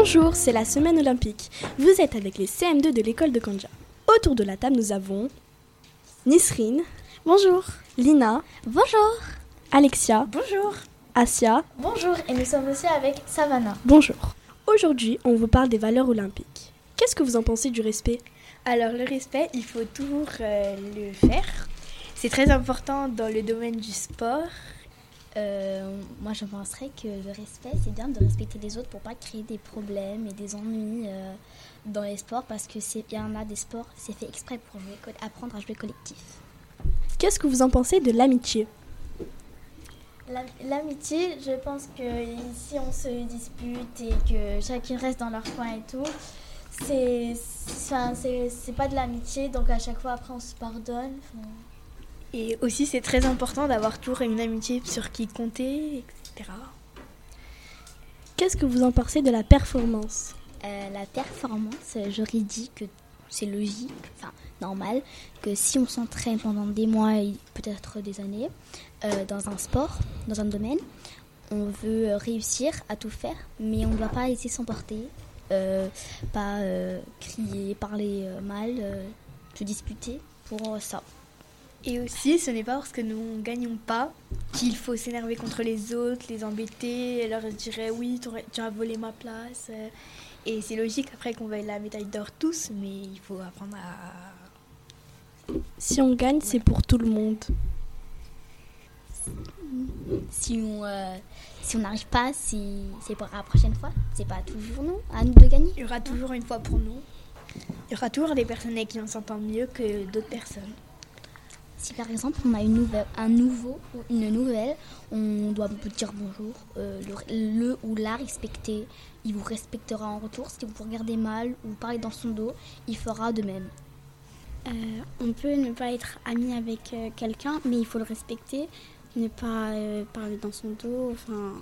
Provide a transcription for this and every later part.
Bonjour, c'est la semaine olympique. Vous êtes avec les CM2 de l'école de Kanja. Autour de la table, nous avons Nisrine. Bonjour. Lina. Bonjour. Alexia. Bonjour. Asia. Bonjour, et nous sommes aussi avec Savannah. Bonjour. Aujourd'hui, on vous parle des valeurs olympiques. Qu'est-ce que vous en pensez du respect? Alors, le respect, il faut toujours euh, le faire. C'est très important dans le domaine du sport. Euh, moi, je penserais que le respect, c'est bien de respecter les autres pour pas créer des problèmes et des ennuis euh, dans les sports parce que c'est y en a des sports, c'est fait exprès pour jouer, apprendre à jouer collectif. Qu'est-ce que vous en pensez de l'amitié? L'amitié, je pense que si on se dispute et que chacun reste dans leur coin et tout, c'est c'est pas de l'amitié, donc à chaque fois après on se pardonne. Et aussi, c'est très important d'avoir toujours une amitié sur qui compter, etc. Qu'est-ce que vous en pensez de la performance? Euh, La performance, j'aurais dit que c'est logique, enfin normal, que si on s'entraîne pendant des mois et peut-être des années euh, dans un sport, dans un domaine, on veut réussir à tout faire, mais on ne doit pas laisser s'emporter, euh, pas crier, parler mal, se disputer pour ça. Et aussi, ce n'est pas parce que nous ne gagnons pas qu'il faut s'énerver contre les autres, les embêter, et leur dire oui, tu as volé ma place. Et c'est logique après qu'on veuille la médaille d'or tous, mais il faut apprendre à. Si on gagne, c'est pour tout le monde. Si on euh, si on n'arrive pas, c'est pour la prochaine fois. C'est pas toujours nous, à nous de gagner. Il y aura toujours une fois pour nous. Il y aura toujours des personnes qui en s'entendent mieux que d'autres personnes. Si par exemple on a une nouvelle, un nouveau ou une nouvelle, on doit dire bonjour, euh, le, ou la respecter. Il vous respectera en retour. Si vous vous regardez mal ou parlez dans son dos, il fera de même. Euh, on peut ne pas être ami avec euh, quelqu'un, mais il faut le respecter, ne pas parler dans son dos. Enfin,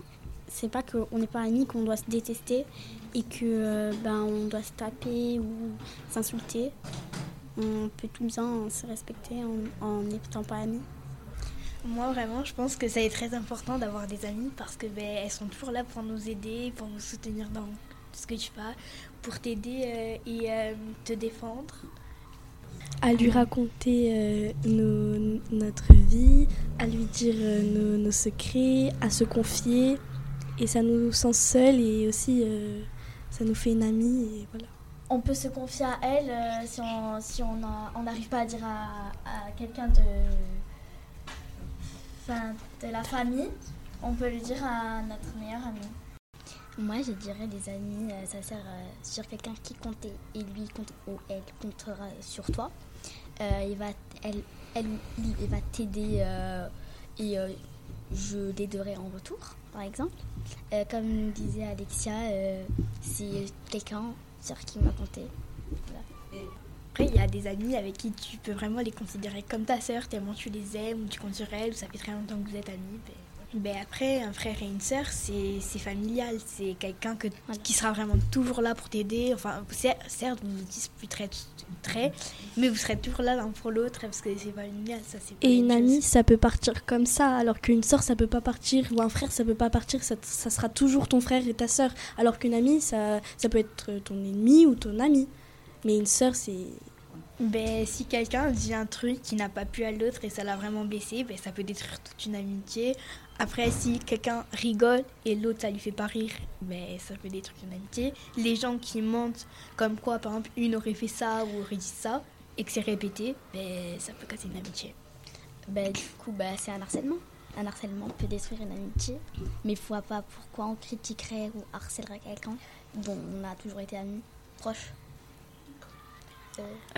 c'est pas qu'on n'est pas amis qu'on doit se détester et que ben on doit se taper ou s'insulter on peut tout bien se respecter en n'étant pas amis. Moi, vraiment, je pense que ça est très important d'avoir des amis parce que ben, elles sont toujours là pour nous aider, pour nous soutenir dans ce que tu fais, pour t'aider euh, et euh, te défendre. À lui raconter euh, notre vie, à lui dire nos, nos, secrets, à se confier. Et ça nous sent seuls et aussi ça nous fait une amie. Et voilà on peut se confier à elle euh, si on si on n'arrive pas à dire à, quelqu'un de de la famille, on peut le dire à notre meilleure amie. Moi, je dirais des amis, euh, ça sert euh, sur quelqu'un qui compte et lui compte ou elle comptera sur toi. il va elle elle il va t'aider et je l'aiderai en retour, par exemple. comme disait Alexia, si quelqu'un qui m'a. Après, il y a des amis avec qui tu peux vraiment les considérer comme ta sœur, tellement tu les aimes, ou tu comptes sur elles, ou ça fait très longtemps que vous êtes amis. Ben, ben après, un frère et une sœur, c'est familial. C'est quelqu'un que, qui sera vraiment toujours là pour t'aider. Enfin, certes, vous vous disputerez très, mais vous serez toujours là l'un pour l'autre parce que c'est familial. Ça, et une amie, ça peut partir comme ça, alors qu'une sœur, ça peut pas partir, ou un frère, ça peut pas partir. Ça, ça sera toujours ton frère et ta sœur. Alors qu'une amie, ça, ça peut être ton ennemi ou ton ami. Mais une sœur, c'est ben, si quelqu'un dit un truc qui n'a pas pu à l'autre et ça l'a vraiment baissé, ben, ça peut détruire toute une amitié. Après, si quelqu'un rigole et l'autre ça lui fait pas rire, ben, ça peut détruire une amitié. Les gens qui mentent, comme quoi par exemple une aurait fait ça ou aurait dit ça et que c'est répété, ben, ça peut casser une amitié. Ben, du coup, ben, c'est un harcèlement. Un harcèlement peut détruire une amitié, mais il voit pas pourquoi on critiquerait ou harcèlerait quelqu'un dont on a toujours été amis, proches.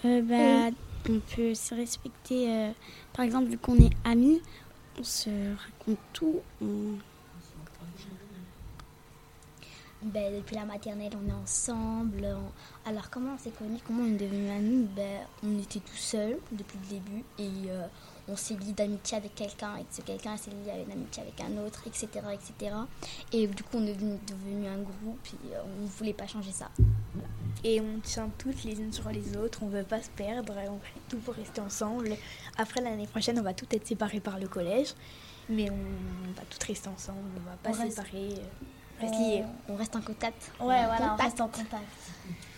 Euh, bah, On peut se respecter. Euh, par exemple, vu qu'on est amis, on se raconte tout. Ben, depuis la maternelle, on est ensemble. Alors, comment on s'est connus Comment on est devenus amis? Ben, On était tout seuls depuis le début et euh, on s'est lié d'amitié avec quelqu'un et ce quelqu'un s'est lié avec amitié avec un autre, etc., etc. Et du coup, on est devenu, un groupe et on ne voulait pas changer ça. Et on tient toutes les unes sur les autres, on veut pas se perdre, on fait tout pour rester ensemble. Après l'année prochaine, on va tout être séparés par le collège, mais on va tout rester ensemble, on va pas se séparer. Reste lié. On reste en contact. Ouais, voilà, on reste en contact.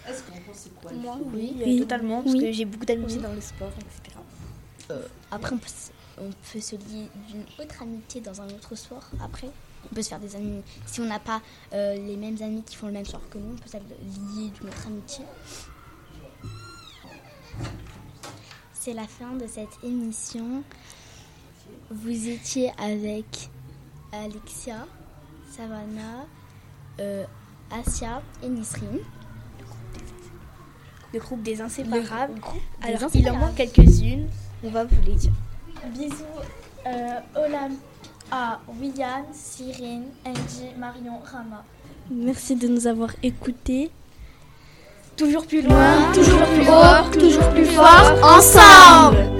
Est-ce qu'on pense c'est quoi Moi, Oui, oui, euh, oui. totalement, parce Oui. que j'ai beaucoup d'amis dans le sport, etc. Euh, après, on peut, on peut se lier d'une autre amitié dans un autre sport. Après, on peut se faire des amis. Si on n'a pas euh, les mêmes amis qui font le même sport que nous, on peut se lier d'une autre amitié. C'est la fin de cette émission. Vous étiez avec Alexia, Savannah, euh, Asia et Nisrine. Le groupe des inséparables. Des Alors, il en manque quelques-unes. On va vous les dire. Bisous euh, Olam à William, Cyrine, Angie, Marion, Rama. Merci de nous avoir écoutés. Toujours plus loin, Toujours plus haut, toujours plus fort, ensemble